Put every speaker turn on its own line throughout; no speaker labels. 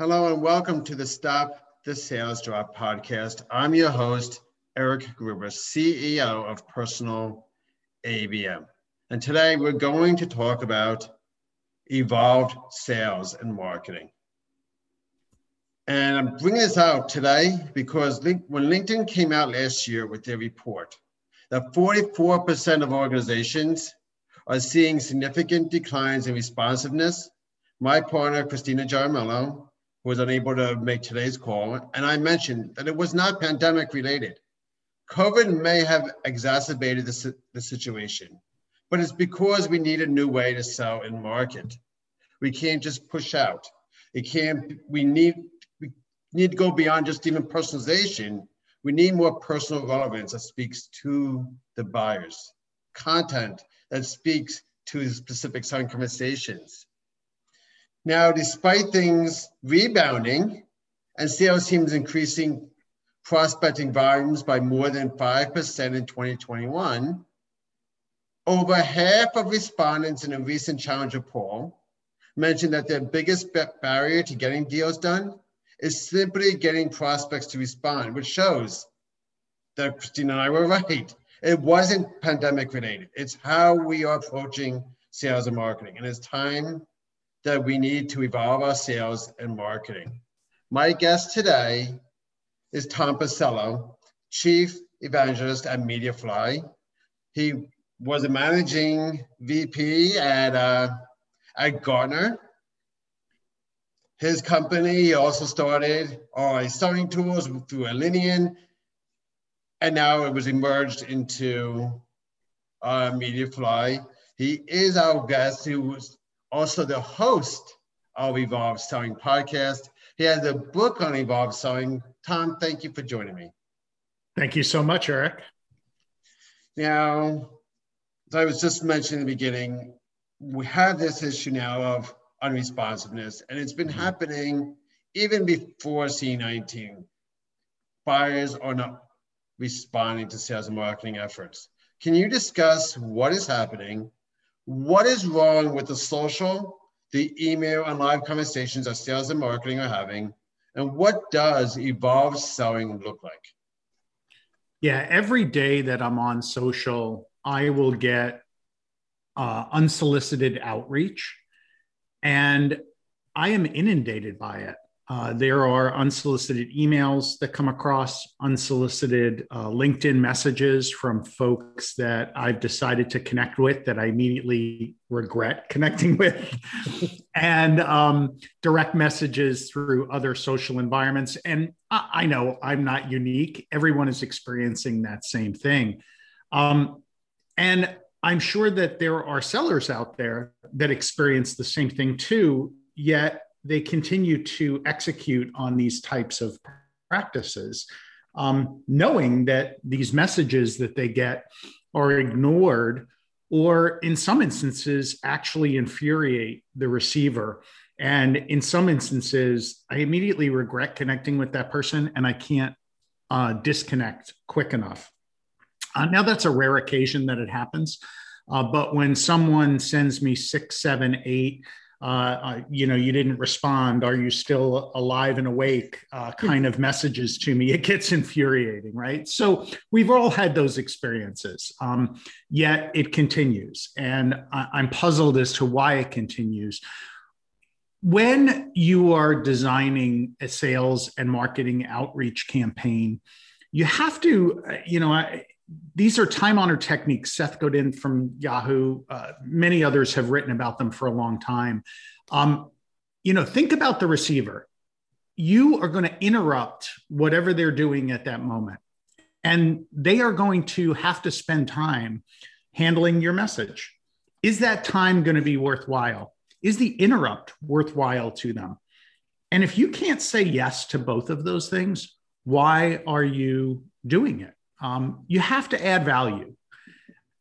Hello and welcome to the Stop the Sales Drop podcast. I'm your host, Eric Gruber, CEO of Personal ABM. And today we're going to talk about evolved sales and marketing. And I'm bringing this out today because when LinkedIn came out last year with their report, that 44% of organizations are seeing significant declines in responsiveness. My partner, Christina Jaramillo, was unable to make today's call. And I mentioned that it was not pandemic related. COVID may have exacerbated the, the situation, but it's because we need a new way to sell and market. We can't just push out. It can't, we need, we need to go beyond just even personalization. We need more personal relevance that speaks to the buyers, content that speaks to specific selling conversations now, despite things rebounding and sales teams increasing prospecting volumes by more than 5% in 2021, over half of respondents in a recent Challenger poll mentioned that their biggest barrier to getting deals done is simply getting prospects to respond, which shows that Christina and I were right. It wasn't pandemic related. It's how we are approaching sales and marketing. And it's time that we need to evolve our sales and marketing. My guest today is Tom Pisello, Chief Evangelist at Mediafly. He was a managing VP at, uh, at Gartner. His company also started on selling tools through Alinean, and now it was emerged into uh, Mediafly. He is our guest who was also the host of Evolve Selling Podcast. He has a book on Evolve Selling. Tom, thank you for joining me.
Thank you so much, Eric.
Now, as I was just mentioning in the beginning, we have this issue now of unresponsiveness, and it's been mm-hmm. happening even before C19. Buyers are not responding to sales and marketing efforts. Can you discuss what is happening what is wrong with the social, the email, and live conversations that sales and marketing are having? And what does evolved selling look like?
Yeah, every day that I'm on social, I will get uh, unsolicited outreach, and I am inundated by it. Uh, there are unsolicited emails that come across, unsolicited uh, LinkedIn messages from folks that I've decided to connect with that I immediately regret connecting with, and um, direct messages through other social environments. And I, I, know I'm not unique, everyone is experiencing that same thing. Um, and I'm sure that there are sellers out there that experience the same thing too, yet they continue to execute on these types of practices, um, knowing that these messages that they get are ignored or in some instances actually infuriate the receiver. And in some instances, I immediately regret connecting with that person and I can't uh, disconnect quick enough. Uh, now, that's a rare occasion that it happens. Uh, but when someone sends me six, seven, eight uh, uh, you know, you didn't respond. Are you still alive and awake? Uh, kind of messages to me. It gets infuriating, right? So we've all had those experiences. Um, yet it continues, and I- I'm puzzled as to why it continues. When you are designing a sales and marketing outreach campaign, you have to, uh, you know, I, these are time honored techniques. Seth Godin from Yahoo, uh, many others have written about them for a long time. Um, you know, think about the receiver. You are going to interrupt whatever they're doing at that moment, and they are going to have to spend time handling your message. Is that time going to be worthwhile? Is the interrupt worthwhile to them? And if you can't say yes to both of those things, why are you doing it? Um, you have to add value.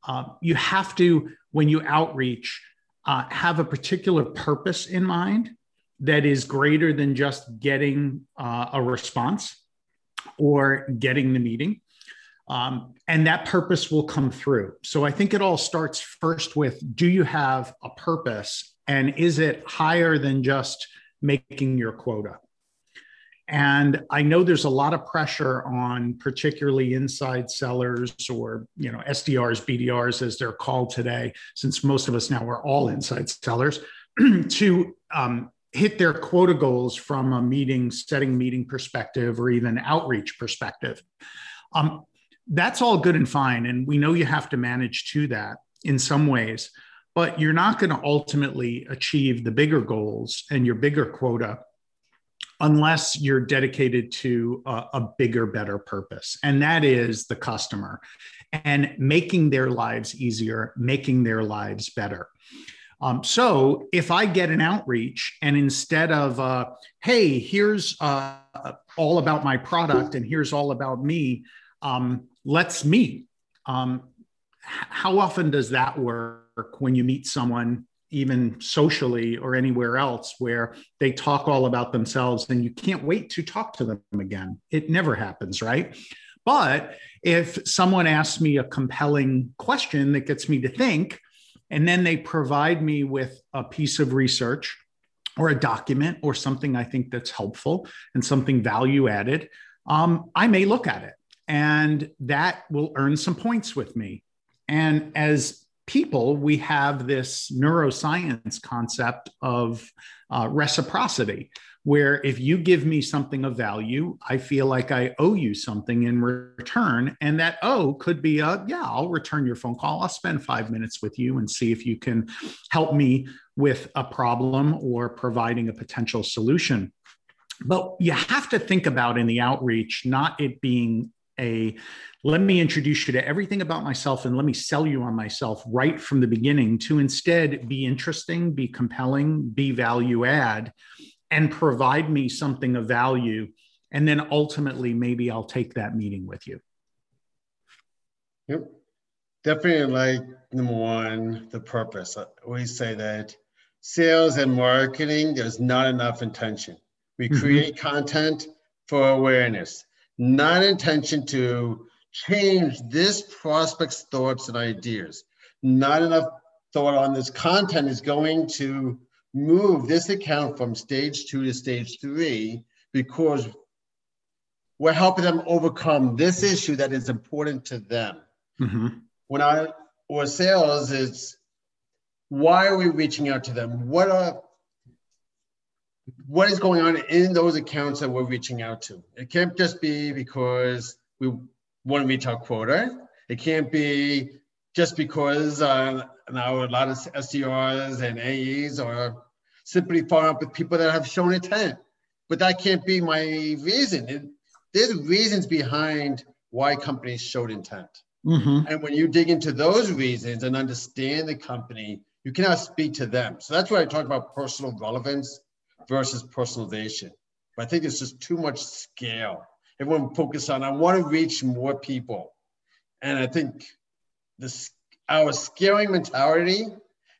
Uh, you have to, when you outreach, uh, have a particular purpose in mind that is greater than just getting uh, a response or getting the meeting. Um, and that purpose will come through. So I think it all starts first with do you have a purpose and is it higher than just making your quota? And I know there's a lot of pressure on particularly inside sellers or, you know, SDRs, BDRs, as they're called today, since most of us now are all inside sellers, to um, hit their quota goals from a meeting, setting meeting perspective or even outreach perspective. Um, that's all good and fine. And we know you have to manage to that in some ways, but you're not going to ultimately achieve the bigger goals and your bigger quota unless you're dedicated to a, a, bigger, better purpose. And that is the customer and making their lives easier, making their lives better. Um, so if I get an outreach and instead of, uh, hey, here's uh, all about my product and here's all about me, um, let's meet. Um, how often does that work when you meet someone even socially or anywhere else where they talk all about themselves and you can't wait to talk to them again. It never happens, right? But if someone asks me a compelling question that gets me to think, and then they provide me with a piece of research or a document or something I think that's helpful and something value added, um, I may look at it and that will earn some points with me. And as people, we have this neuroscience concept of uh, reciprocity, where if you give me something of value, I feel like I owe you something in return. And that oh could be a, yeah, I'll return your phone call. I'll spend five minutes with you and see if you can help me with a problem or providing a potential solution. But you have to think about in the outreach, not it being a let me introduce you to everything about myself and let me sell you on myself right from the beginning to instead be interesting, be compelling, be value add, and provide me something of value. And then ultimately, maybe I'll take that meeting with you.
Yep. Definitely like number one, the purpose. I always say that sales and marketing, there's not enough intention. We mm-hmm. create mm-hmm. content for awareness not intention to change this prospect's thoughts and ideas. Not enough thought on this content is going to move this account from stage two to stage three because we're helping them overcome this issue that is important to them. Mm-hmm. When I or sales, it's why are we reaching out to them? What are what is going on in those accounts that we're reaching out to. It can't just be because we want to reach our quota. It can't be just because uh, now a lot of SDRs and AEs are simply following up with people that have shown intent. But that can't be my reason. It, there's reasons behind why companies showed intent. Mm-hmm. And when you dig into those reasons and understand the company, you cannot speak to them. So that's why I talk about personal relevance versus personalization. But I think it's just too much scale. Everyone focus on, I want to reach more people. And I think this our scaling mentality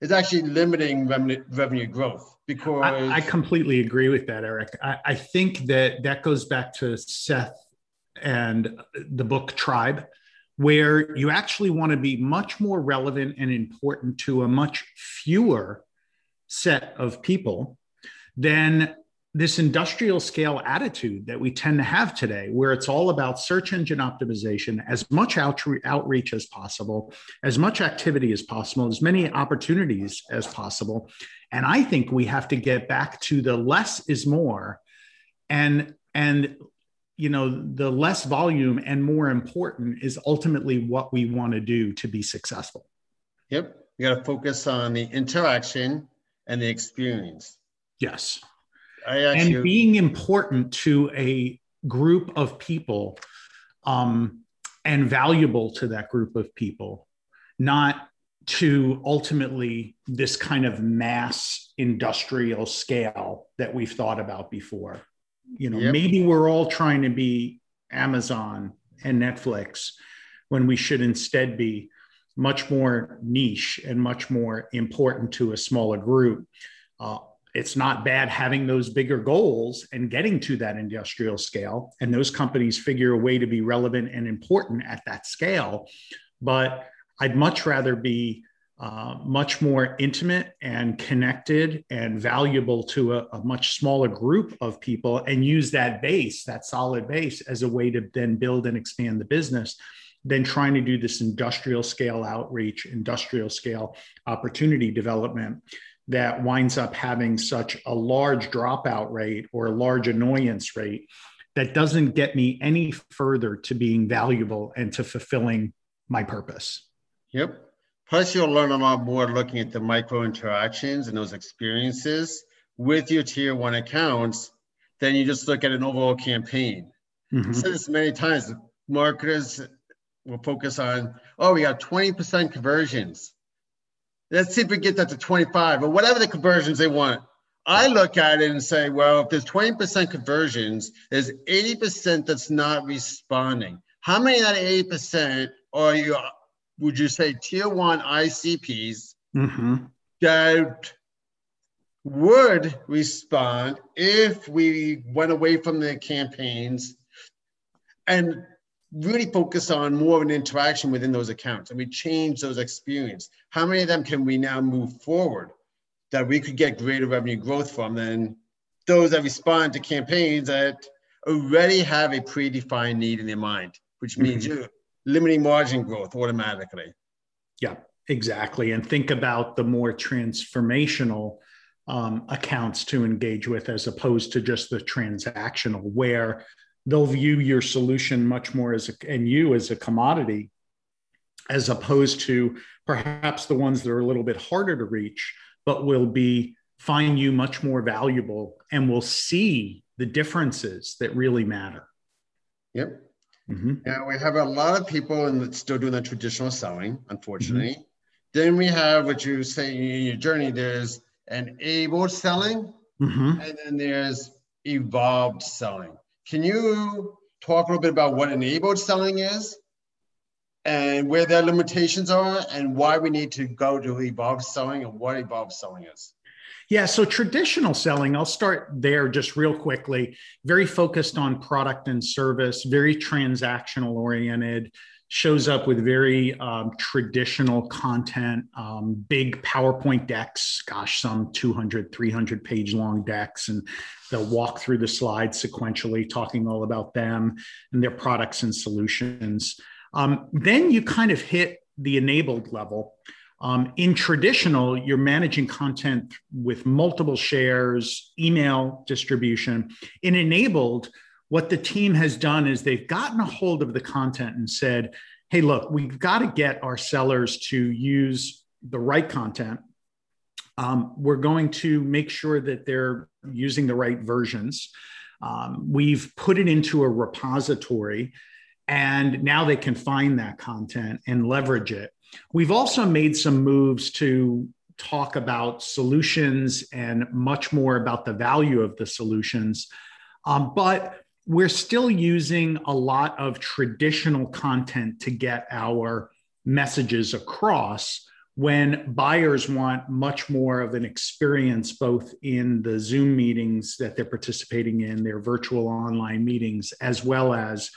is actually limiting revenue, revenue growth because
I, I, completely agree with that, Eric. I, I think that that goes back to Seth and the book Tribe, where you actually want to be much more relevant and important to a much fewer set of people than this industrial scale attitude that we tend to have today, where it's all about search engine optimization, as much outreach as possible, as much activity as possible, as many opportunities as possible. And I think we have to get back to the less is more and and you know the less volume and more important is ultimately what we want to do to be successful.
Yep. You got to focus on the interaction and the experience
Yes. And being important to a group of people um, and valuable to that group of people, not to ultimately this kind of mass industrial scale that we've thought about before. You know, yep. maybe we're all trying to be Amazon and Netflix when we should instead be much more niche and much more important to a smaller group. Uh, it's not bad having those bigger goals and getting to that industrial scale. And those companies figure a way to be relevant and important at that scale. But I'd much rather be uh, much more intimate and connected and valuable to a, a, much smaller group of people and use that base, that solid base, as a way to then build and expand the business than trying to do this industrial scale outreach, industrial scale opportunity development that winds up having such a large dropout rate or a large annoyance rate that doesn't get me any further to being valuable and to fulfilling my purpose.
Yep. Plus, you'll learn a lot more looking at the micro interactions and those experiences with your tier one accounts than you just look at an overall campaign. Mm-hmm. I've said this many times. Marketers will focus on, oh, we got 20% conversions. Let's see if we get that to 25 or whatever the conversions they want. I look at it and say, well, if there's 20% conversions, there's 80% that's not responding. How many of that 80% are you would you say tier one ICPs mm-hmm. that would respond if we went away from the campaigns and really focus on more of an interaction within those accounts and we change those experience how many of them can we now move forward that we could get greater revenue growth from than those that respond to campaigns that already have a predefined need in their mind which means mm-hmm. you limiting margin growth automatically.
Yeah, exactly. And think about the more transformational um, accounts to engage with as opposed to just the transactional, where they'll view your solution much more as a, and you as a commodity, as opposed to perhaps the ones that are a little bit harder to reach, but will be find you much more valuable and will see the differences that really matter.
Yep. Mm-hmm. Yeah, we have a lot of people and still doing the traditional selling, unfortunately. Mm-hmm. Then we have what you say in your journey. There's enabled selling, mm-hmm. and then there's evolved selling. Can you talk a little bit about what enabled selling is, and where their limitations are, and why we need to go to evolved selling, and what evolved selling is?
Yeah, so traditional selling, I'll start there just real quickly. Very focused on product and service, very transactional oriented, shows up with very um, traditional content, um, big PowerPoint decks, gosh, some 200, 300 page long decks. And they'll walk through the slides sequentially, talking all about them and their products and solutions. Um, then you kind of hit the enabled level. Um, in traditional, you're managing content with multiple shares, email distribution. In enabled, what the team has done is they've gotten a hold of the content and said, hey, look, we've got to get our sellers to use the right content. Um, we're going to make sure that they're using the right versions. Um, we've put it into a repository, and now they can find that content and leverage it. We've also made some moves to talk about solutions and much more about the value of the solutions. Um, but we're still using a lot of traditional content to get our messages across when buyers want much more of an experience both in the zoom meetings that they're participating in their virtual online meetings as well as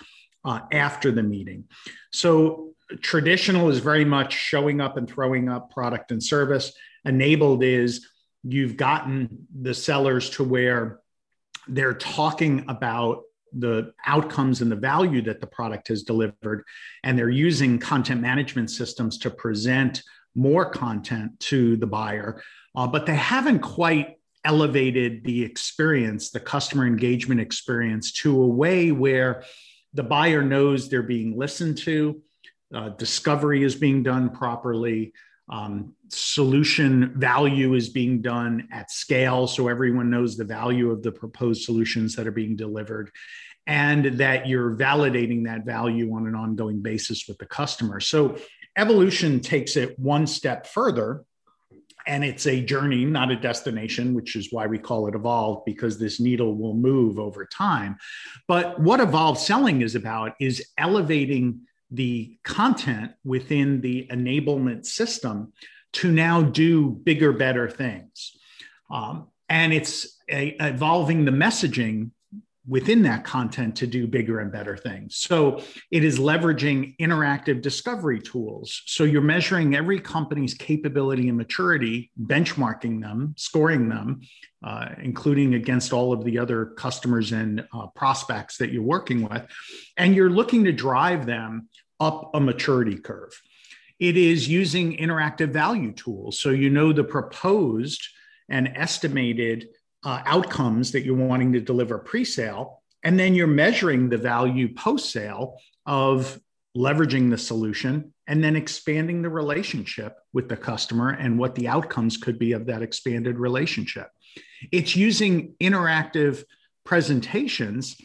uh, after the meeting so traditional is very much showing up and throwing up product and service. Enabled is you've gotten the sellers to where they're talking about the outcomes and the value that the product has delivered. And they're using content management systems to present more content to the buyer, uh, but they haven't quite elevated the experience, the customer engagement experience, to a way where the buyer knows they're being listened to uh, discovery is being done properly. Um, solution value is being done at scale so everyone knows the value of the proposed solutions that are being delivered and that you're validating that value on an ongoing basis with the customer. So evolution takes it one step further and it's a journey not a destination which is why we call it evolve because this needle will move over time. But what evolved selling is about is elevating the content within the enablement system to now do bigger, better things. Um, and it's a, evolving the messaging within that content to do bigger and better things. So it is leveraging interactive discovery tools. So you're measuring every company's capability and maturity, benchmarking them, scoring them, uh, including against all of the other customers and uh, prospects that you're working with. And you're looking to drive them up a maturity curve. It is using interactive value tools. So you know the proposed and estimated uh, outcomes that you're wanting to deliver pre-sale and then you're measuring the value post-sale of leveraging the solution and then expanding the relationship with the customer and what the outcomes could be of that expanded relationship it's using interactive presentations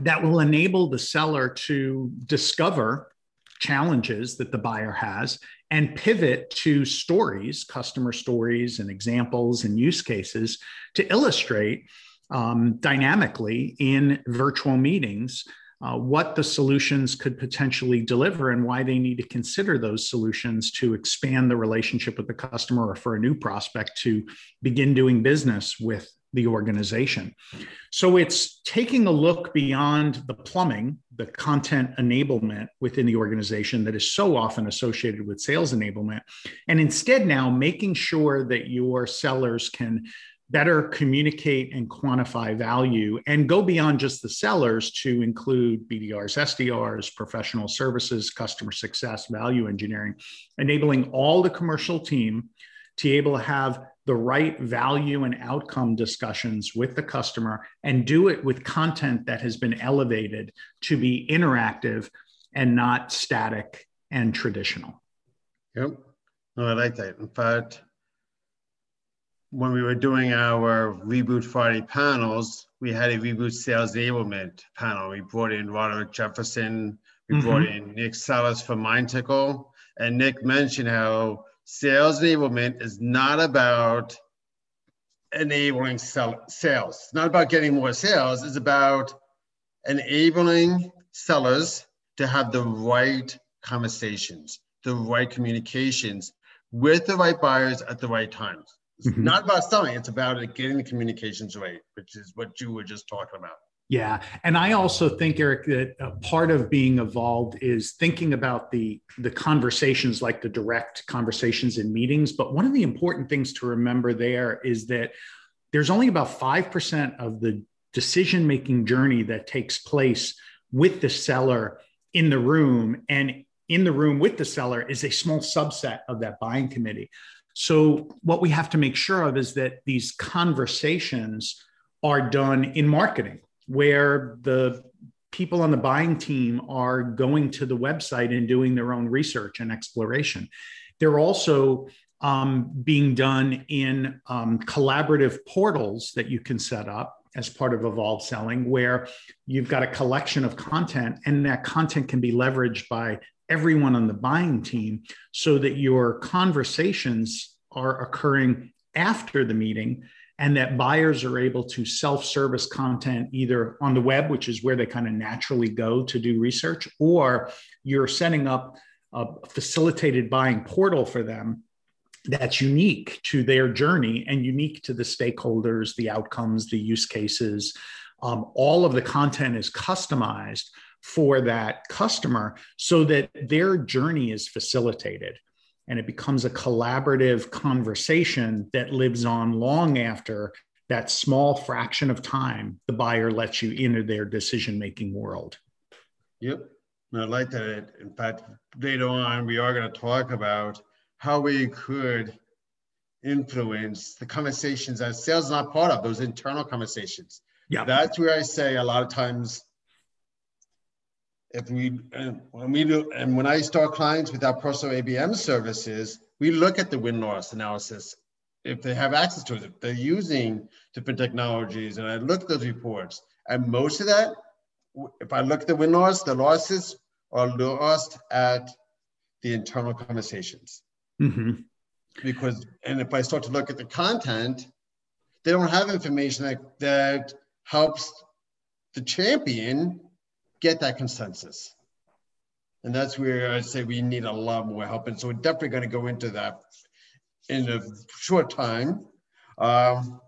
that will enable the seller to discover challenges that the buyer has and pivot to stories, customer stories, and examples and use cases to illustrate um, dynamically in virtual meetings uh, what the solutions could potentially deliver and why they need to consider those solutions to expand the relationship with the customer or for a new prospect to begin doing business with the organization. So it's taking a look beyond the plumbing, the content enablement within the organization that is so often associated with sales enablement, and instead now making sure that your sellers can better communicate and quantify value and go beyond just the sellers to include BDRs, SDRs, professional services, customer success, value engineering, enabling all the commercial team to be able to have the right value and outcome discussions with the customer and do it with content that has been elevated to be interactive and not static and traditional.
Yep. No, I like that. In fact, when we were doing our Reboot Friday panels, we had a Reboot Sales Enablement panel. We brought in Roderick Jefferson, we mm-hmm. brought in Nick Salas from MindTickle, and Nick mentioned how sales enablement is not about enabling sell- sales. It's not about getting more sales. It's about enabling sellers to have the right conversations, the right communications with the right buyers at the right times. It's mm-hmm. not about selling, it's about getting the communications right, which is what you were just talking about.
Yeah, and I also think, Eric, that part of being evolved is thinking about the the conversations, like the direct conversations in meetings. But one of the important things to remember there is that there's only about five percent of the decision making journey that takes place with the seller in the room, and in the room with the seller is a small subset of that buying committee. So, what we have to make sure of is that these conversations are done in marketing, where the people on the buying team are going to the website and doing their own research and exploration. They're also um, being done in um, collaborative portals that you can set up as part of Evolve Selling, where you've got a collection of content and that content can be leveraged by everyone on the buying team so that your conversations are occurring after the meeting and that buyers are able to self-service content either on the web which is where they kind of naturally go to do research or you're setting up a facilitated buying portal for them that's unique to their journey and unique to the stakeholders the outcomes the use cases. Um, all of the content is customized for that customer so that their journey is facilitated and it becomes a collaborative conversation that lives on long after that small fraction of time the buyer lets you into their decision making world.
Yep. I like that. In fact, later on, we are going to talk about how we could influence the conversations that sales is not part of, those internal conversations. Yeah. That's where I say a lot of times if we and when we do and when I start clients with our personal ABM services, we look at the win loss analysis if they have access to it, if they're using different technologies, and I look at those reports. And most of that, if I look at the win loss, the losses are lost at the internal conversations. Mm-hmm. Because and if I start to look at the content, they don't have information that, that helps the champion get that consensus. And that's where I say we need a lot more help. And so we're definitely going to go into that in a short time. Um,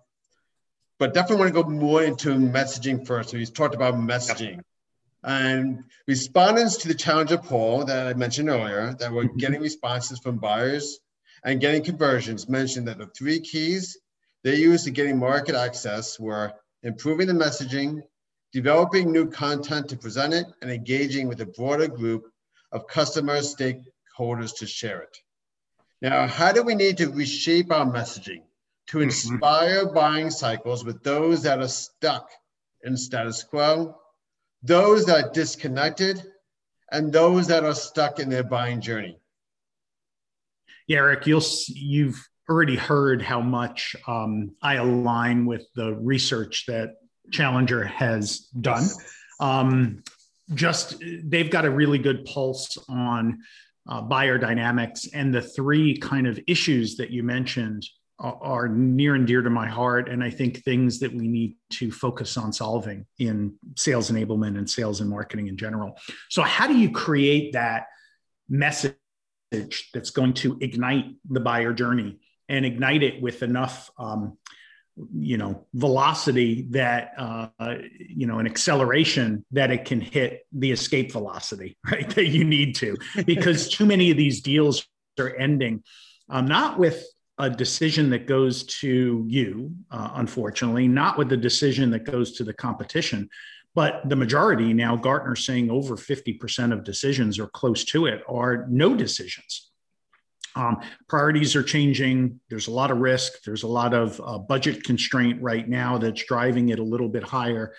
but definitely want to go more into messaging first. So he's talked about messaging. And respondents to the Challenger poll that I mentioned earlier, that were mm-hmm. getting responses from buyers and getting conversions, mentioned that the three keys they used to getting market access were improving the messaging, developing new content to present it, and engaging with a broader group of customers, stakeholders to share it. Now, how do we need to reshape our messaging to mm-hmm. inspire buying cycles with those that are stuck in status quo those that are disconnected, and those that are stuck in their buying journey.
Yeah, Eric, you'll you've already heard how much um, I align with the research that Challenger has done. Um, just they've got a really good pulse on uh, buyer dynamics and the three kind of issues that you mentioned are near and dear to my heart and i think things that we need to focus on solving in sales enablement and sales and marketing in general so how do you create that message that's going to ignite the buyer journey and ignite it with enough um, you know velocity that uh, you know an acceleration that it can hit the escape velocity right that you need to because too many of these deals are ending um, not with a decision that goes to you, uh, unfortunately, not with the decision that goes to the competition. But the majority now, Gartner saying over 50% of decisions or close to it are no decisions. Um, priorities are changing. There's a lot of risk. There's a lot of uh, budget constraint right now that's driving it a little bit higher.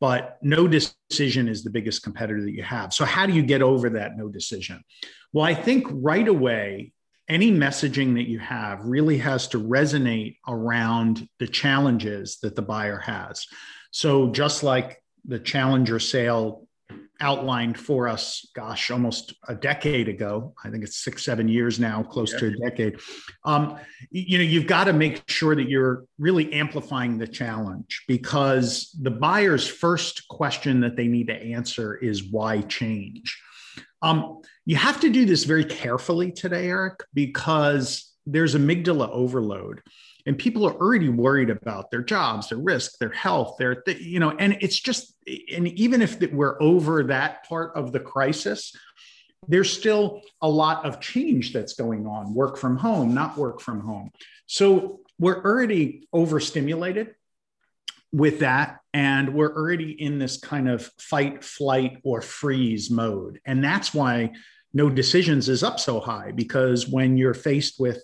But no decision is the biggest competitor that you have. So, how do you get over that no decision? Well, I think right away, any messaging that you have really has to resonate around the challenges that the buyer has. So, just like the Challenger sale outlined for us, gosh, almost a decade ago, I think it's six, seven years now, close yeah. to a decade. Um, you know, you've got to make sure that you're really amplifying the challenge because the buyer's first question that they need to answer is why change? Um, you have to do this very carefully today, Eric, because there's amygdala overload and people are already worried about their jobs, their risk, their health, their, you know, and it's just, and even if we're over that part of the crisis, there's still a lot of change that's going on work from home, not work from home. So we're already overstimulated with that. And we're already in this kind of fight, flight, or freeze mode. And that's why no decisions is up so high because when you're faced with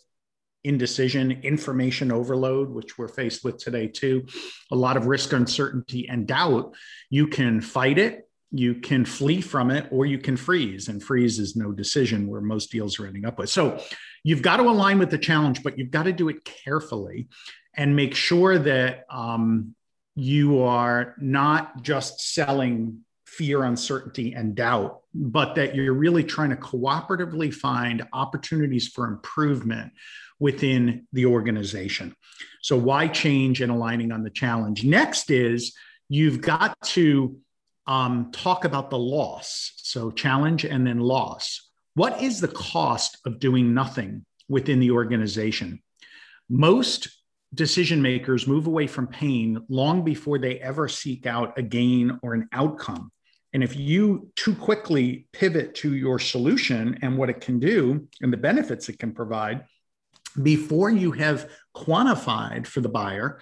indecision, information overload, which we're faced with today too, a lot of risk, uncertainty, and doubt, you can fight it, you can flee from it, or you can freeze. And freeze is no decision where most deals are ending up with. So you've got to align with the challenge, but you've got to do it carefully and make sure that um, you are not just selling fear, uncertainty, and doubt, but that you're really trying to cooperatively find opportunities for improvement within the organization. So, why change and aligning on the challenge? Next is you've got to um, talk about the loss. So, challenge and then loss. What is the cost of doing nothing within the organization? Most decision makers move away from pain long before they ever seek out a gain or an outcome. And if you too quickly pivot to your solution and what it can do and the benefits it can provide, before you have quantified for the buyer,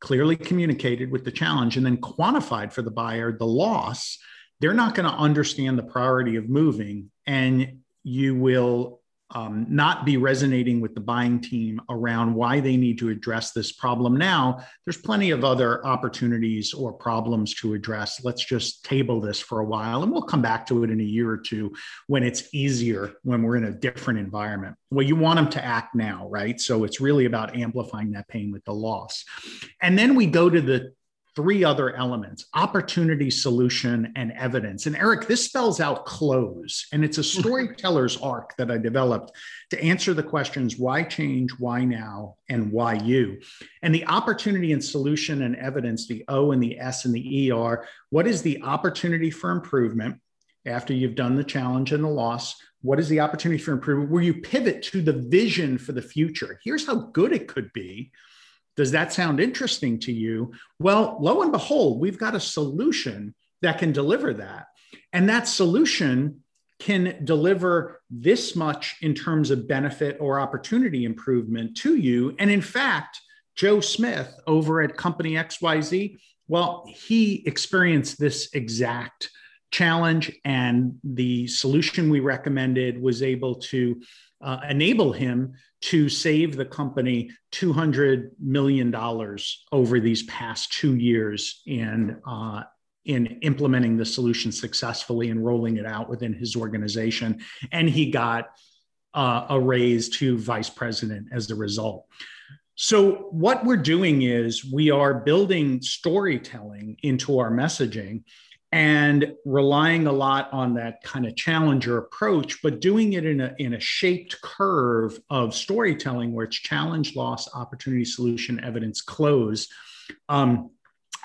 clearly communicated with the challenge, and then quantified for the buyer the loss, they're not going to understand the priority of moving. And you will um, not be resonating with the buying team around why they need to address this problem now. There's plenty of other opportunities or problems to address. Let's just table this for a while and we'll come back to it in a year or two when it's easier, when we're in a different environment. Well, you want them to act now, right? So it's really about amplifying that pain with the loss. And then we go to the three other elements opportunity, solution, and evidence. And Eric, this spells out close. And it's a mm-hmm. storyteller's arc that I developed to answer the questions why change, why now, and why you. And the opportunity and solution and evidence, the O and the S and the E are what is the opportunity for improvement after you've done the challenge and the loss? What is the opportunity for improvement? Where you pivot to the vision for the future. Here's how good it could be Does that sound interesting to you? Well, lo and behold, we've got a solution that can deliver that. And that solution can deliver this much in terms of benefit or opportunity improvement to you. And in fact, Joe Smith over at Company XYZ, well, he experienced this exact challenge, and the solution we recommended was able to uh, enable him to save the company $200 million over these past two years in, uh, in implementing the solution successfully and rolling it out within his organization. And he got uh, a raise to vice president as a result. So, what we're doing is we are building storytelling into our messaging and relying a lot on that kind of challenger approach, but doing it in a, in a shaped curve of storytelling where it's challenge, loss, opportunity, solution, evidence, close. Um,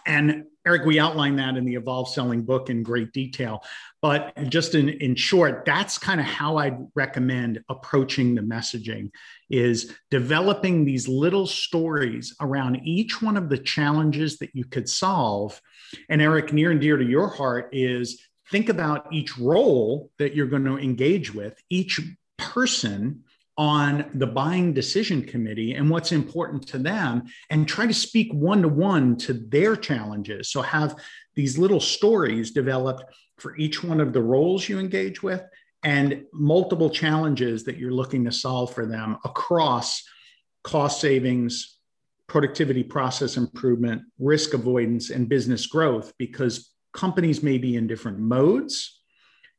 and Eric, we outline that in the Evolve Selling book in great detail. But just in, in short, that's kind of how I'd recommend approaching the messaging is developing these little stories around each one of the challenges that you could solve. And Eric, near and dear to your heart is think about each role that you're going to engage with, each person on the buying decision committee and what's important to them and try to speak one to one to their challenges. So have these little stories developed for each one of the roles you engage with and multiple challenges that you're looking to solve for them across cost savings, productivity process improvement, risk avoidance, and business growth because companies may be in different modes.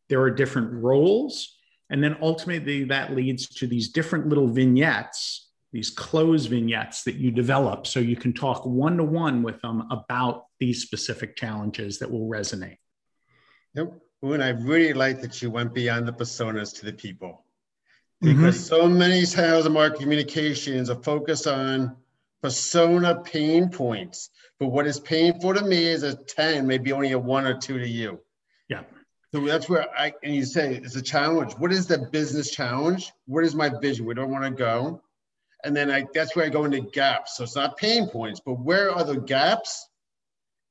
There are different roles and then ultimately, that leads to these different little vignettes, these closed vignettes that you develop so you can talk one to one with them about these specific challenges that will resonate.
Yep. And I really like that you went beyond the personas to the people because mm-hmm. so many sales and market communications are focused on persona pain points. But what is painful to me is a 10, maybe only a one or two to you.
Yeah.
So that's where I and you say it's a challenge. What is the business challenge? What is my vision? Where do I want to go? And then I that's where I go into gaps. So it's not pain points, but where are the gaps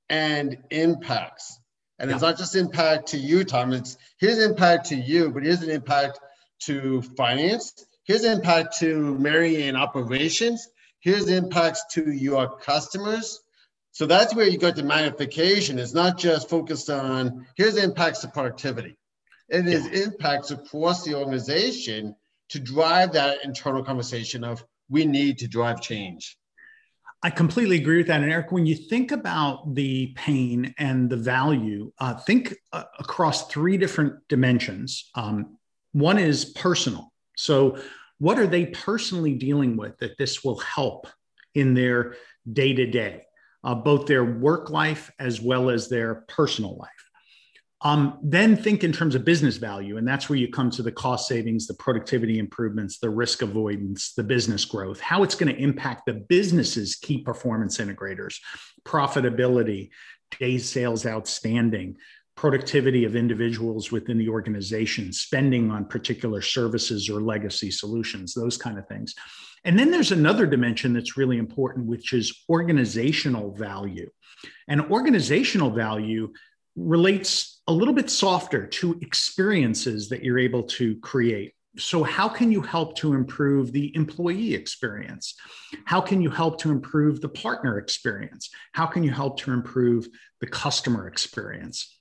and impacts? And yeah. it's not just impact to you, Tom. It's here's impact to you, but here's an impact to finance. Here's impact to Mary in operations. Here's impacts to your customers. So that's where you go to magnification. It's not just focused on here's impacts to productivity. It is yeah. impacts across the organization to drive that internal conversation of we need to drive change.
I completely agree with that. And Eric, when you think about the pain and the value, uh, think uh, across three different dimensions. Um, one is personal. So, what are they personally dealing with that this will help in their day to day? Uh, both their work life as well as their personal life. Um, then think in terms of business value, and that's where you come to the cost savings, the productivity improvements, the risk avoidance, the business growth, how it's going to impact the business's key performance integrators, profitability, days sales outstanding, productivity of individuals within the organization, spending on particular services or legacy solutions, those kind of things. And then there's another dimension that's really important, which is organizational value. And organizational value relates a little bit softer to experiences that you're able to create. So, how can you help to improve the employee experience? How can you help to improve the partner experience? How can you help to improve the customer experience?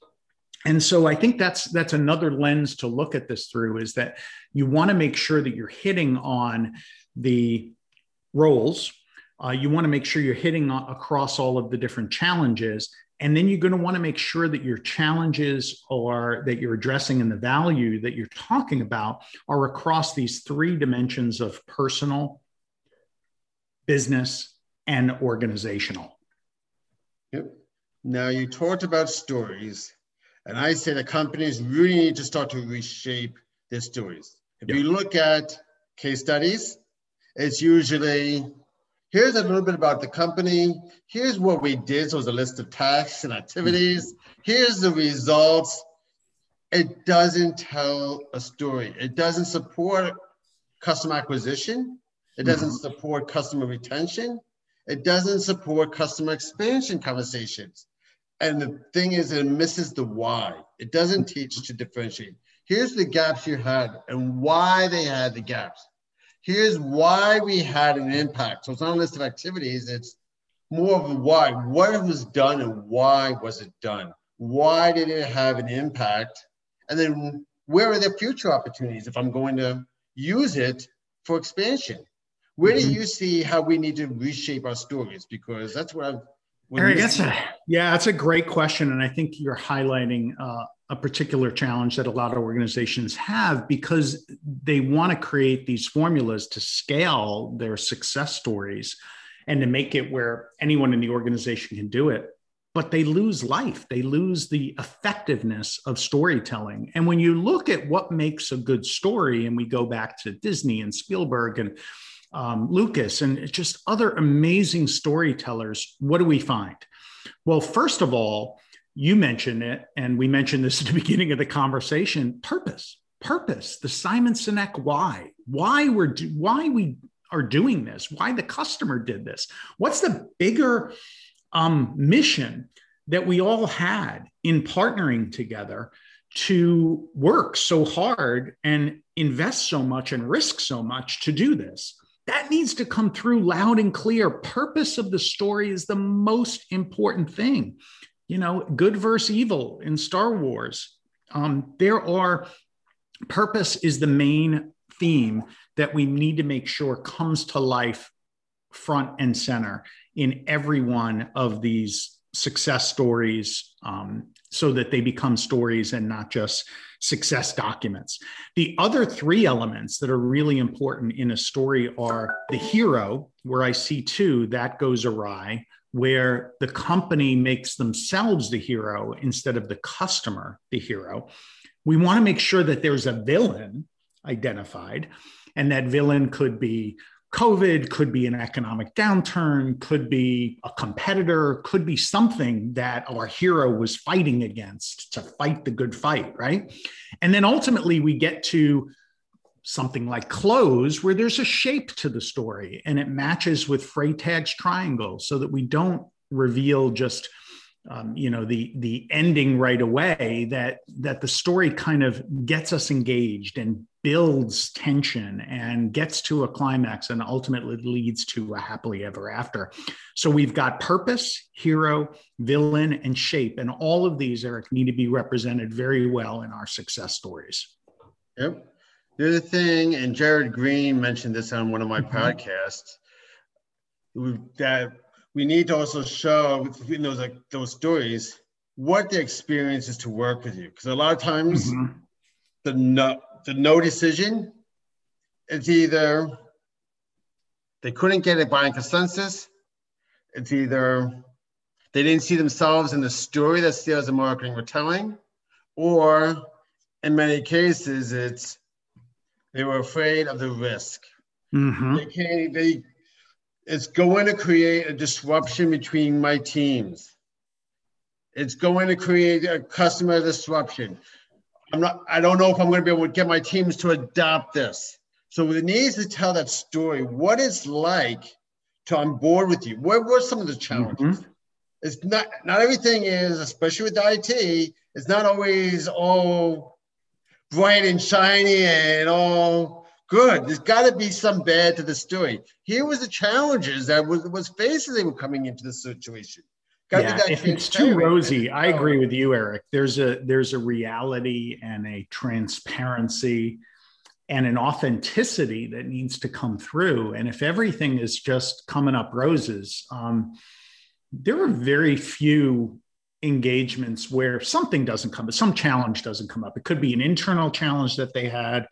and so i think that's that's another lens to look at this through is that you want to make sure that you're hitting on the roles uh, you want to make sure you're hitting across all of the different challenges and then you're going to want to make sure that your challenges or that you're addressing and the value that you're talking about are across these three dimensions of personal business and organizational
yep now you talked about stories and I say that companies really need to start to reshape their stories. If yep. you look at case studies, it's usually here's a little bit about the company. Here's what we did. So it's a list of tasks and activities. Here's the results. It doesn't tell a story. It doesn't support customer acquisition. It doesn't mm-hmm. support customer retention. It doesn't support customer expansion conversations. And the thing is, it misses the why. It doesn't teach to differentiate. Here's the gaps you had and why they had the gaps. Here's why we had an impact. So it's not a list of activities, it's more of a why. What was done and why was it done? Why did it have an impact? And then where are the future opportunities if I'm going to use it for expansion? Where do mm-hmm. you see how we need to reshape our stories? Because that's what I've
Eric, that's a, yeah, that's a great question, and I think you're highlighting uh, a particular challenge that a lot of organizations have because they want to create these formulas to scale their success stories and to make it where anyone in the organization can do it. But they lose life. They lose the effectiveness of storytelling. And when you look at what makes a good story, and we go back to Disney and Spielberg and um, Lucas and just other amazing storytellers, what do we find? Well, first of all, you mentioned it, and we mentioned this at the beginning of the conversation purpose. Purpose, the Simon Sinek why, why we're do, why we are doing this, why the customer did this. What's the bigger um, mission that we all had in partnering together to work so hard and invest so much and risk so much to do this? that needs to come through loud and clear. Purpose of the story is the most important thing. You know, good versus evil in Star Wars. Um, there are purpose is the main theme that we need to make sure comes to life front and center in every one of these success stories um, so that they become stories and not just success documents. The other three elements that are really important in a story are the hero, where I see two, that goes awry, where the company makes themselves the hero instead of the customer the hero. We want to make sure that there's a villain identified, and that villain could be COVID, could be an economic downturn, could be a competitor, could be something that our hero was fighting against to fight the good fight, right? And then ultimately we get to something like close where there's a shape to the story and it matches with Freytag's triangle so that we don't reveal just um, you know the the ending right away that that the story kind of gets us engaged and builds tension and gets to a climax and ultimately leads to a happily ever after. So we've got purpose hero villain and shape and all of these eric need to be represented very well in our success stories.
Yep the other thing and jared green mentioned this on one of my mm-hmm. podcasts that we need to also show in those like those stories what the experience is to work with you because a lot of times mm-hmm. the no the no decision it's either they couldn't get a buying consensus it's either they didn't see themselves in the story that sales and marketing were telling or in many cases it's they were afraid of the risk mm-hmm. they can't they it's going to create a disruption between my teams. It's going to create a customer disruption. I'm not, I don't know if I'm going to be able to get my teams to adopt this. So it needs to tell that story, what it's like to on board with you. What were some of the challenges? Mm-hmm. It's not not everything is, especially with IT, it's not always all bright and shiny and all good. There's got to be some bad to the story. Here was the challenges that was, was facing they were coming into the situation.
Got yeah, if it's too rosy, I agree with you, Eric. There's a there's a reality and a transparency and an authenticity that needs to come through. And if everything is just coming up roses, um, there are very few engagements where something doesn't come, up, some challenge doesn't come up. It could be an internal challenge that they had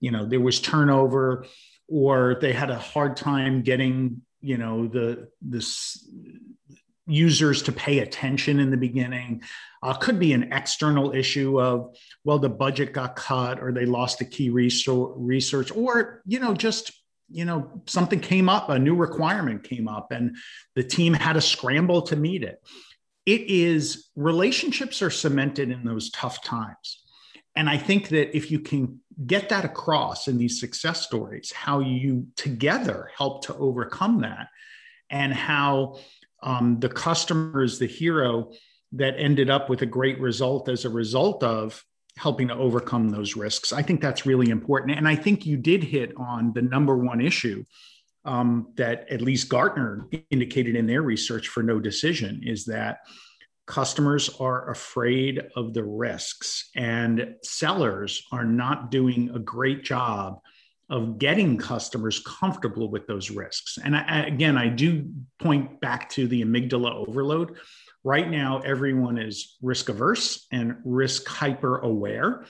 you know there was turnover or they had a hard time getting you know the this users to pay attention in the beginning uh, could be an external issue of well the budget got cut or they lost a key research or you know just you know something came up a new requirement came up and the team had to scramble to meet it it is relationships are cemented in those tough times and i think that if you can get that across in these success stories, how you together help to overcome that. and how um, the customer is the hero that ended up with a great result as a result of helping to overcome those risks. I think that's really important. And I think you did hit on the number one issue um, that at least Gartner indicated in their research for no decision is that customers are afraid of the risks and sellers are not doing a great job of getting customers comfortable with those risks. And I, again, I do point back to the amygdala overload. Right now, everyone is risk averse and risk hyper aware.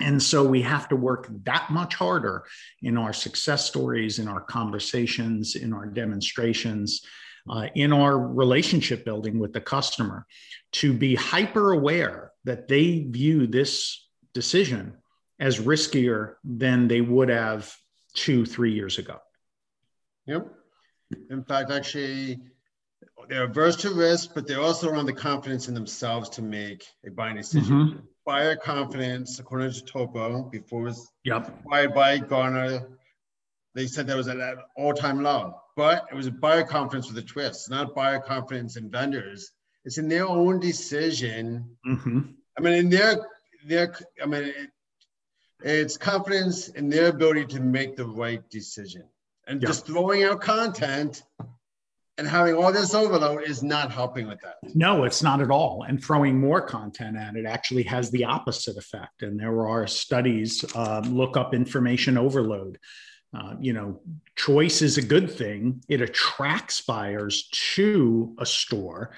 And so we have to work that much harder in our success stories, in our conversations, in our demonstrations, uh, in our relationship building with the customer to be hyper aware that they view this decision as riskier than they would have two, three years ago.
Yep. In fact, actually, they're averse to risk, but they're also around the confidence in themselves to make a buying decision. Mm-hmm. Buyer confidence, according to Topo, before it was
yep.
acquired by Gartner, they said that was at an all-time low. But it was a buyer confidence with a twist, not buyer confidence in vendors. It's in their own decision.
Mm-hmm.
I mean, in their their, I mean, it, it's confidence in their ability to make the right decision. And yeah. just throwing out content and having all this overload is not helping with that.
No, it's not at all. And throwing more content at it actually has the opposite effect. And there are studies uh, look up information overload. Uh, you know, choice is a good thing. It attracts buyers to a store.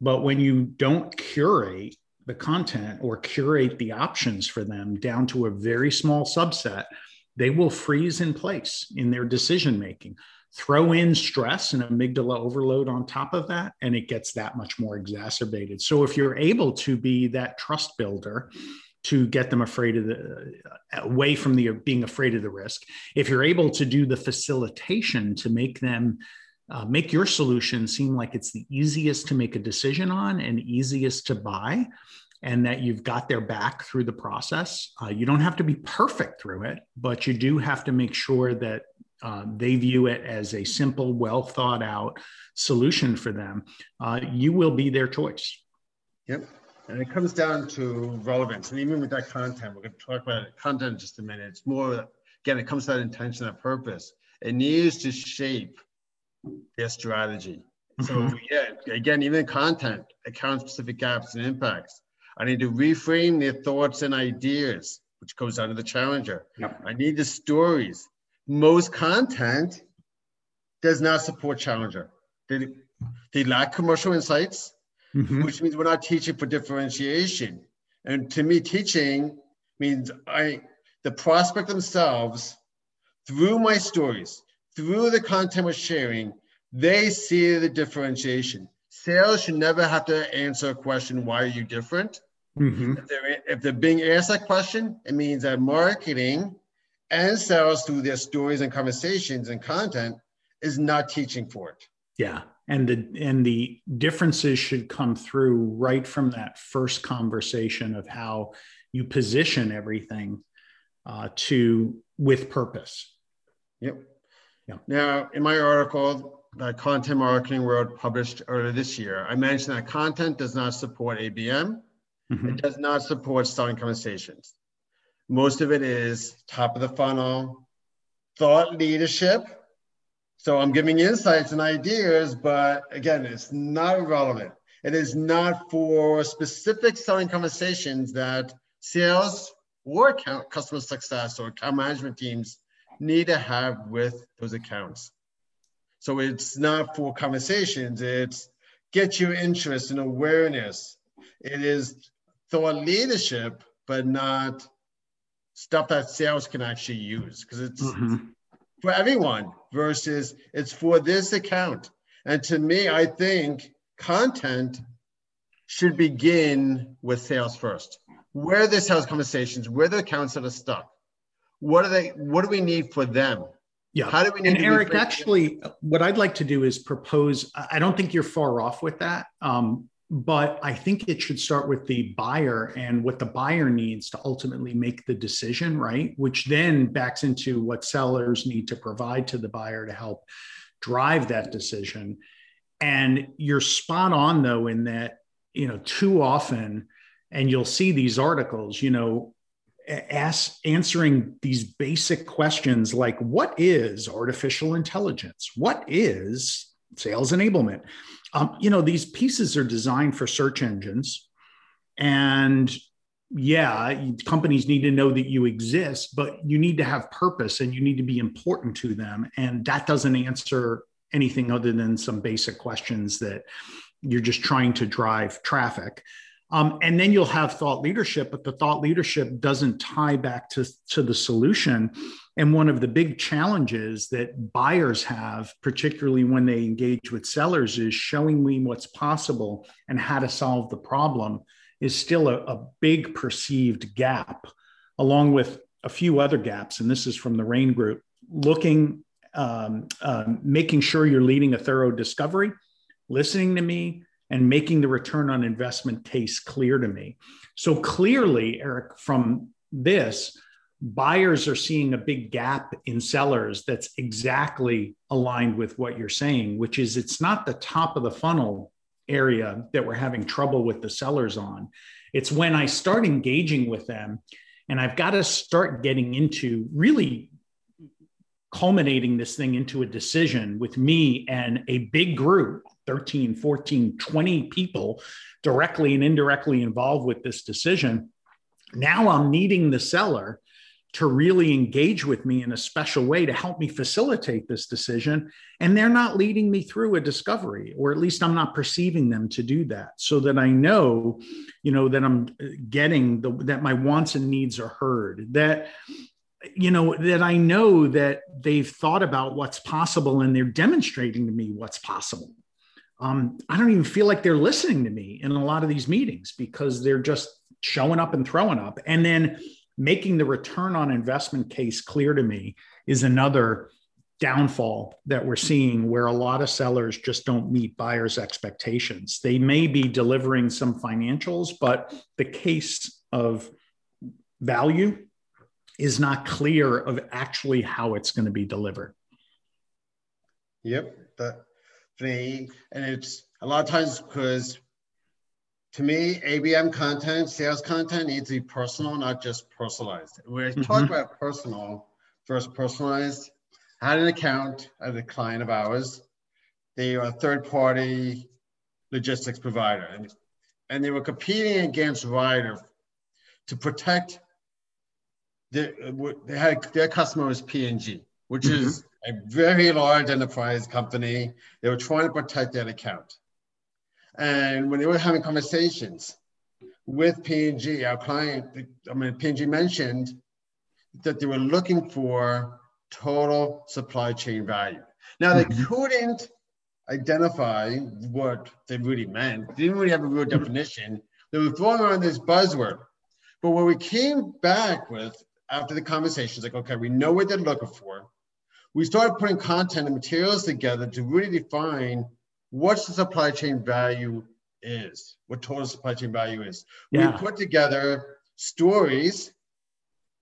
But when you don't curate the content or curate the options for them down to a very small subset, they will freeze in place in their decision making. Throw in stress and amygdala overload on top of that, and it gets that much more exacerbated. So, if you're able to be that trust builder, to get them afraid of the away from the being afraid of the risk if you're able to do the facilitation to make them uh, make your solution seem like it's the easiest to make a decision on and easiest to buy and that you've got their back through the process. Uh, you don't have to be perfect through it, but you do have to make sure that uh, they view it as a simple, well thought out solution for them. Uh, you will be their choice.
Yep. And it comes down to relevance. And even with that content, we're going to talk about content in just a minute. It's more, again, it comes to that intention, that purpose. It needs to shape their strategy. Mm-hmm. So, yeah, again, even content, account specific gaps and impacts. I need to reframe their thoughts and ideas, which goes down to the challenger.
Yep.
I need the stories. Most content does not support challenger. They, they lack commercial insights, mm-hmm. which means we're not teaching for differentiation. And to me, teaching means I the prospect themselves, through my stories, through the content we're sharing, they see the differentiation. Sales should never have to answer a question, why are you different?
Mm-hmm.
If, they're, if they're being asked that question, it means that marketing and sales through their stories and conversations and content is not teaching for it.
Yeah. And the and the differences should come through right from that first conversation of how you position everything uh, to with purpose.
Yep. Yeah. Now, in my article that Content Marketing World published earlier this year, I mentioned that content does not support ABM. Mm-hmm. It does not support selling conversations. Most of it is top of the funnel, thought leadership. So I'm giving insights and ideas, but again, it's not relevant. It is not for specific selling conversations that sales or account, customer success or account management teams need to have with those accounts. So it's not for conversations, it's get your interest and awareness. It is thought leadership, but not stuff that sales can actually use because it's mm-hmm. for everyone versus it's for this account. And to me, I think content should begin with sales first. Where are the sales conversations? Where are the accounts that are stuck? What are they? What do we need for them?
Yeah. How do we need and Eric, actually, what I'd like to do is propose. I don't think you're far off with that. Um, but I think it should start with the buyer and what the buyer needs to ultimately make the decision, right? Which then backs into what sellers need to provide to the buyer to help drive that decision. And you're spot on though in that, you know, too often, and you'll see these articles, you know, ask answering these basic questions like what is artificial intelligence? What is sales enablement? Um, you know, these pieces are designed for search engines. And yeah, companies need to know that you exist, but you need to have purpose and you need to be important to them. And that doesn't answer anything other than some basic questions that you're just trying to drive traffic. Um, and then you'll have thought leadership, but the thought leadership doesn't tie back to, to the solution. And one of the big challenges that buyers have, particularly when they engage with sellers, is showing me what's possible and how to solve the problem is still a, a big perceived gap, along with a few other gaps. And this is from the RAIN group looking, um, um, making sure you're leading a thorough discovery, listening to me, and making the return on investment case clear to me. So clearly, Eric, from this, buyers are seeing a big gap in sellers that's exactly aligned with what you're saying, which is it's not the top of the funnel area that we're having trouble with the sellers on. It's when I start engaging with them and I've got to start getting into really culminating this thing into a decision with me and a big group 13 14 20 people directly and indirectly involved with this decision now i'm needing the seller to really engage with me in a special way to help me facilitate this decision. And they're not leading me through a discovery or at least i'm not perceiving them to do that. So that i know you know that i'm getting the that my wants and needs are heard that you know that i know that they've thought about what's possible and they're demonstrating to me what's possible. Um, i don't even feel like they're listening to me in a lot of these meetings because they're just showing up and throwing up. And then making the return on investment case clear to me is another downfall that we're seeing where a lot of sellers just don't meet buyers' expectations. They may be delivering some financials, but the case of value is not clear of actually how it's going to be delivered.
Yep, that and it's a lot of times because to me, ABM content, sales content needs to be personal, not just personalized. When I mm-hmm. talk about personal versus personalized, I had an account of a client of ours. They are a third party logistics provider, and, and they were competing against Ryder to protect their, they had, their customer was P&G, which mm-hmm. is a very large enterprise company. They were trying to protect that account. And when they were having conversations with P&G, our client, I mean, P&G mentioned that they were looking for total supply chain value. Now they mm-hmm. couldn't identify what they really meant. They didn't really have a real definition. They were throwing around this buzzword. But what we came back with after the conversations, like, okay, we know what they're looking for. We started putting content and materials together to really define what the supply chain value is, what total supply chain value is. Yeah. We put together stories,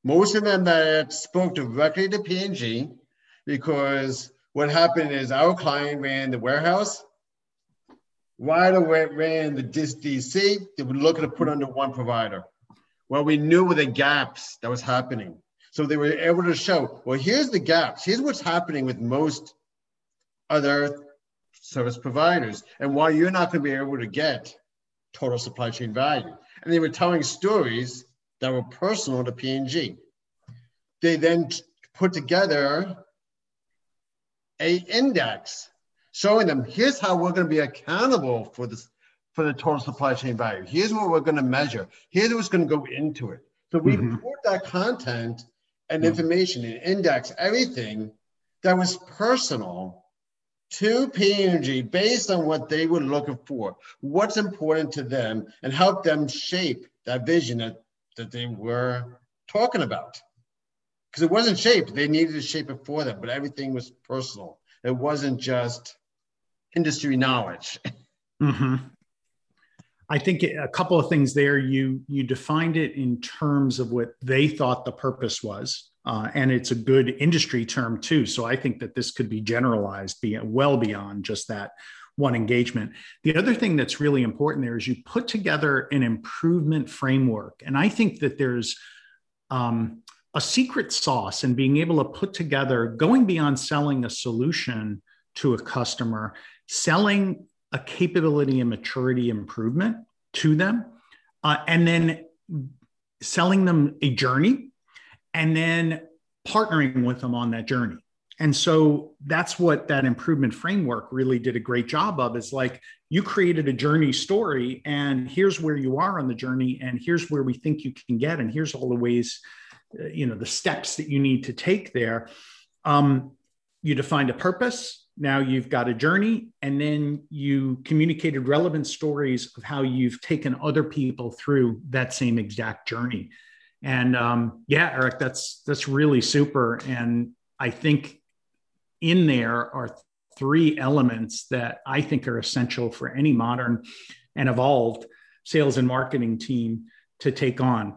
most of them that spoke directly to P&G, because what happened is our client ran the warehouse, Ryder ran the DC, they were looking to put under one provider. Well, we knew the gaps that was happening. So they were able to show, well, here's the gaps. Here's what's happening with most other service providers and why you're not going to be able to get total supply chain value. And they were telling stories that were personal to P&G. They then put together a index showing them here's how we're going to be accountable for this for the total supply chain value. Here's what we're going to measure. Here's what's going to go into it. So we mm-hmm. put that content and information and index everything that was personal to P&G based on what they were looking for, what's important to them, and help them shape that vision that, that they were talking about. Because it wasn't shaped, they needed to shape it for them, but everything was personal. It wasn't just industry knowledge.
Mm-hmm. I think a couple of things there. You you defined it in terms of what they thought the purpose was, uh, and it's a good industry term too. So I think that this could be generalized, be well beyond just that one engagement. The other thing that's really important there is you put together an improvement framework, and I think that there's um, a secret sauce in being able to put together, going beyond selling a solution to a customer, selling a capability and maturity improvement to them, uh, and then selling them a journey, and then partnering with them on that journey. And so that's what that improvement framework really did a great job of is like you created a journey story, and here's where you are on the journey, and here's where we think you can get, and here's all the ways, uh, you know, the steps that you need to take there. Um, you defined a purpose, now you've got a journey and then you communicated relevant stories of how you've taken other people through that same exact journey. And um, yeah eric that's that's really super. And i think in there are three elements that i think are essential for any modern and evolved sales and marketing team to take on.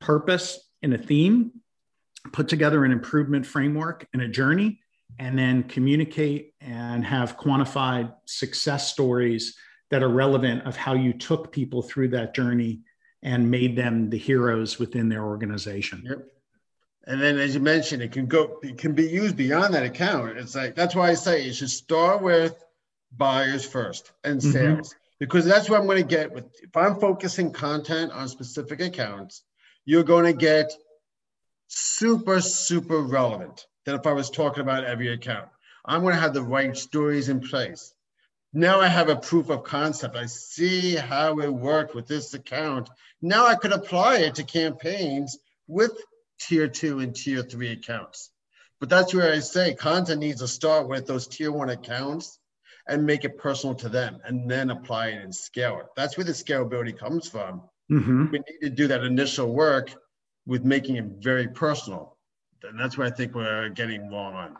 Purpose and a theme put together an improvement framework and a journey and then communicate and have quantified success stories that are relevant of how you took people through that journey and made them the heroes within their organization.
Yep. And then, as you mentioned, it can go, it can be used beyond that account. It's like that's why I say you should start with buyers first and mm-hmm. sales mm-hmm. because that's what I'm going to get with. If I'm focusing content on specific accounts, you're going to get super, super relevant than if I was talking about every account. I'm going to have the right stories in place. Now I have a proof of concept. I see how it worked with this account. Now I could apply it to campaigns with tier two and tier three accounts. But that's where I say content needs to start with those tier one accounts and make it personal to them and then apply it and scale it. That's where the scalability comes from. Mm-hmm. We need to do that initial work with making it very personal and that's where I think we're getting wrong on.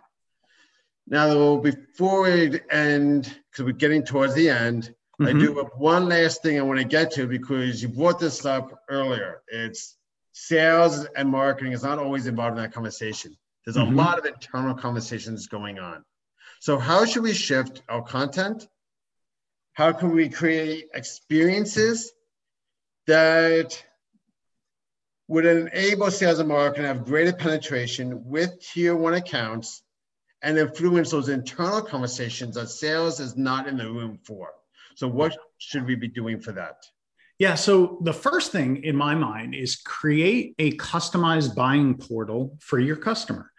Now, before we end, because we're getting towards the end, mm-hmm. I do have one last thing I want to get to because you brought this up earlier. It's sales and marketing is not always involved in that conversation. There's mm-hmm. a lot of internal conversations going on. So, how should we shift our content? How can we create experiences that would enable sales and marketing to have greater penetration with tier one accounts and influence those internal conversations that sales is not in the room for. So, what should we be doing for that?
Yeah, so the first thing in my mind is create a customized buying portal for your customer.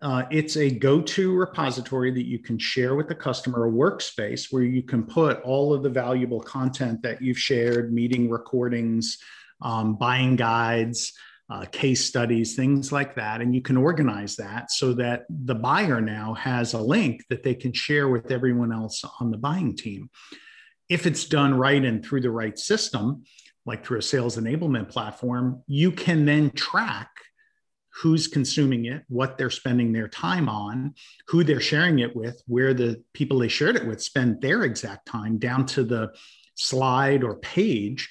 Uh, it's a go to repository that you can share with the customer, a workspace where you can put all of the valuable content that you've shared, meeting recordings, um, buying guides, uh, case studies, things like that. And you can organize that so that the buyer now has a link that they can share with everyone else on the buying team. If it's done right and through the right system, like through a sales enablement platform, you can then track who's consuming it, what they're spending their time on, who they're sharing it with, where the people they shared it with spend their exact time down to the slide or page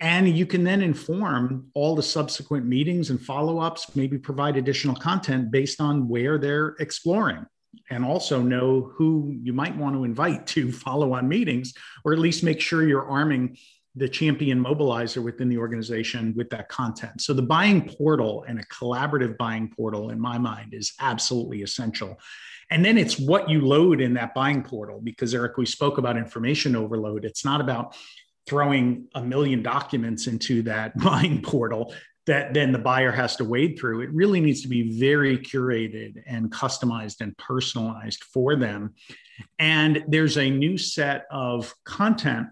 and you can then inform all the subsequent meetings and follow ups, maybe provide additional content based on where they're exploring, and also know who you might want to invite to follow on meetings, or at least make sure you're arming the champion mobilizer within the organization with that content. So, the buying portal and a collaborative buying portal, in my mind, is absolutely essential. And then it's what you load in that buying portal, because Eric, we spoke about information overload. It's not about throwing a million documents into that buying portal that then the buyer has to wade through. It really needs to be very curated and customized and personalized for them. And there's a new set of content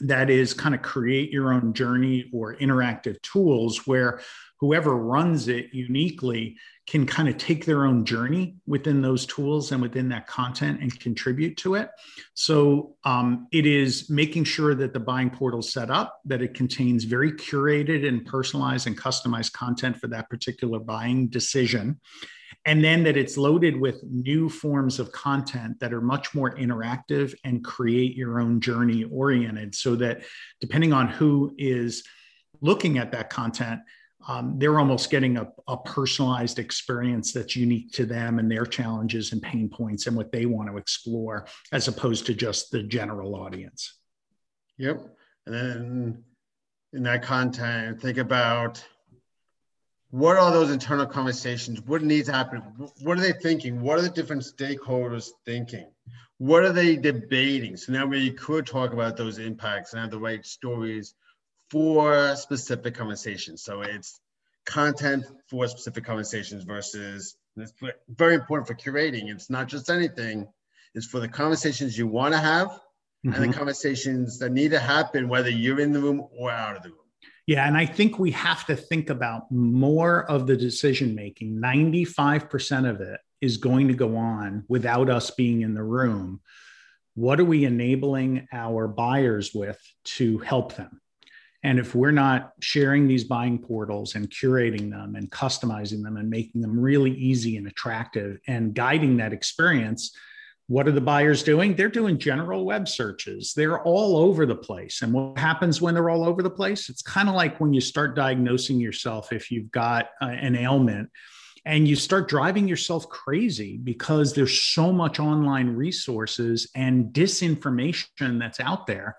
that is kind of create your own journey or interactive tools where whoever runs it uniquely can kind of take their own journey within those tools and within that content and contribute to it. So um, it is making sure that the buying portal is set up, that it contains very curated and personalized and customized content for that particular buying decision. and then that it's loaded with new forms of content that are much more interactive and create your own journey oriented so that depending on who is looking at that content um, they're almost getting a, a, personalized experience that's unique to them and their challenges and pain points and what they want to explore as opposed to just the general audience.
Yep. And then in that content think about what are those internal conversations? What needs to happen? What are they thinking? What are the different stakeholders thinking? What are they debating? So now we could talk about those impacts and have the right stories for specific conversations. So it's content for specific conversations versus it's very important for curating. It's not just anything, it's for the conversations you want to have mm-hmm. and the mm-hmm. conversations that need to happen, whether you're in the room or out of the room.
Yeah, and I think we have to think about more of the decision making. 95% of it is going to go on without us being in the room. What are we enabling our buyers with to help them? And if we're not sharing these buying portals and curating them and customizing them and making them really easy and attractive and guiding that experience, what are the buyers doing? They're doing general web searches. They're all over the place. And what happens when they're all over the place? It's kind of like when you start diagnosing yourself if you've got uh, an ailment and you start driving yourself crazy because there's so much online resources and disinformation that's out there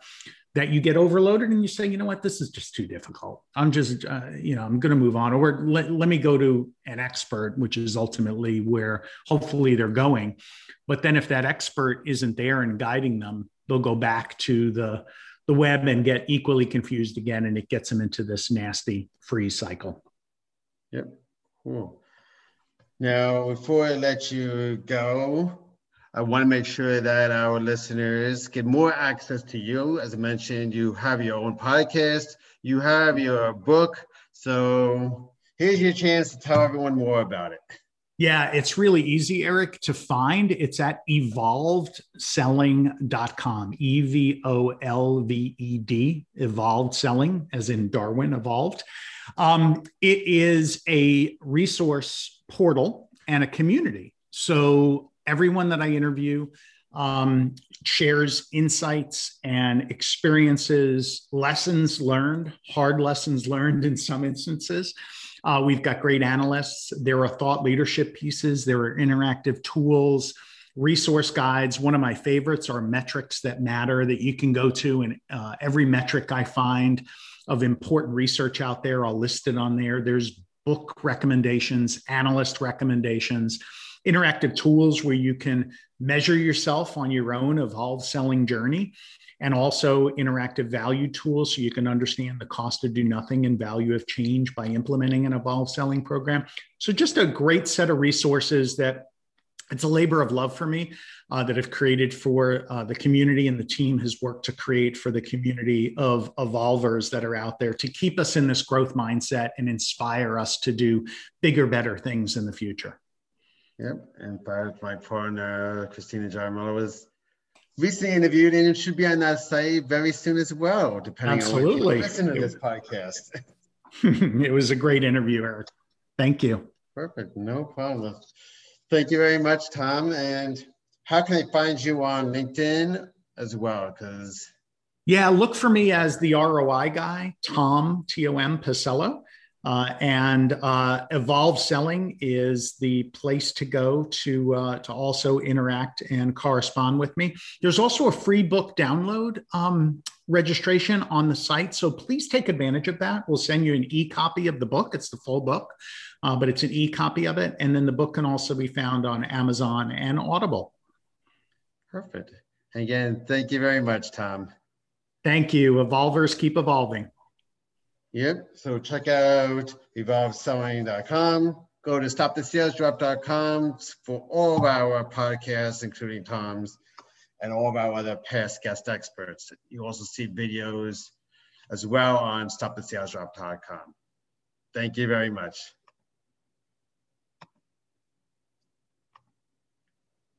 that you get overloaded and you say, you know what, this is just too difficult. I'm just, uh, you know, I'm going to move on, or let, let me go to an expert, which is ultimately where hopefully they're going. But then if that expert isn't there and guiding them, they'll go back to the the web and get equally confused again, and it gets them into this nasty freeze cycle.
Yep, cool. Now, before I let you go, I want to make sure that our listeners get more access to you. As I mentioned, you have your own podcast, you have your book. So here's your chance to tell everyone more about it.
Yeah, it's really easy, Eric, to find. It's at evolvedselling.com, E V O L V E D, evolved selling, as in Darwin evolved. Um, it is a resource portal and a community. So everyone that I interview um, shares insights and experiences, lessons learned, hard lessons learned in some instances. Uh, we've got great analysts. There are thought leadership pieces, there are interactive tools, resource guides. One of my favorites are metrics that matter that you can go to, and uh, every metric I find of important research out there, I'll list it on there. There's book recommendations, analyst recommendations interactive tools where you can measure yourself on your own evolve selling journey and also interactive value tools so you can understand the cost of do nothing and value of change by implementing an evolve selling program so just a great set of resources that it's a labor of love for me uh, that I've created for uh, the community and the team has worked to create for the community of evolvers that are out there to keep us in this growth mindset and inspire us to do bigger, better things in the future.
Yep. And part my partner, Christina Jaramillo, was recently interviewed and it should be on that site very soon as well, depending
Absolutely. on what
you listen to this podcast.
it was a great interview, Eric. Thank you.
Perfect. No problem. Thank you very much, Tom. And how can I find you on LinkedIn as well? Because
yeah, look for me as the ROI guy, Tom T O M Pisello. Uh, and uh, Evolve Selling is the place to go to uh, to also interact and correspond with me. There's also a free book download um, registration on the site, so please take advantage of that. We'll send you an e-copy of the book. It's the full book, uh, but it's an e-copy of it, and then the book can also be found on Amazon and Audible.
Perfect. Again, thank you very much, Tom.
Thank you. Evolvers keep evolving.
Yep. So check out evolveselling.com. Go to stopthesalesdrop.com for all of our podcasts, including Tom's and all of our other past guest experts. You also see videos as well on stopthesalesdrop.com. Thank you very much.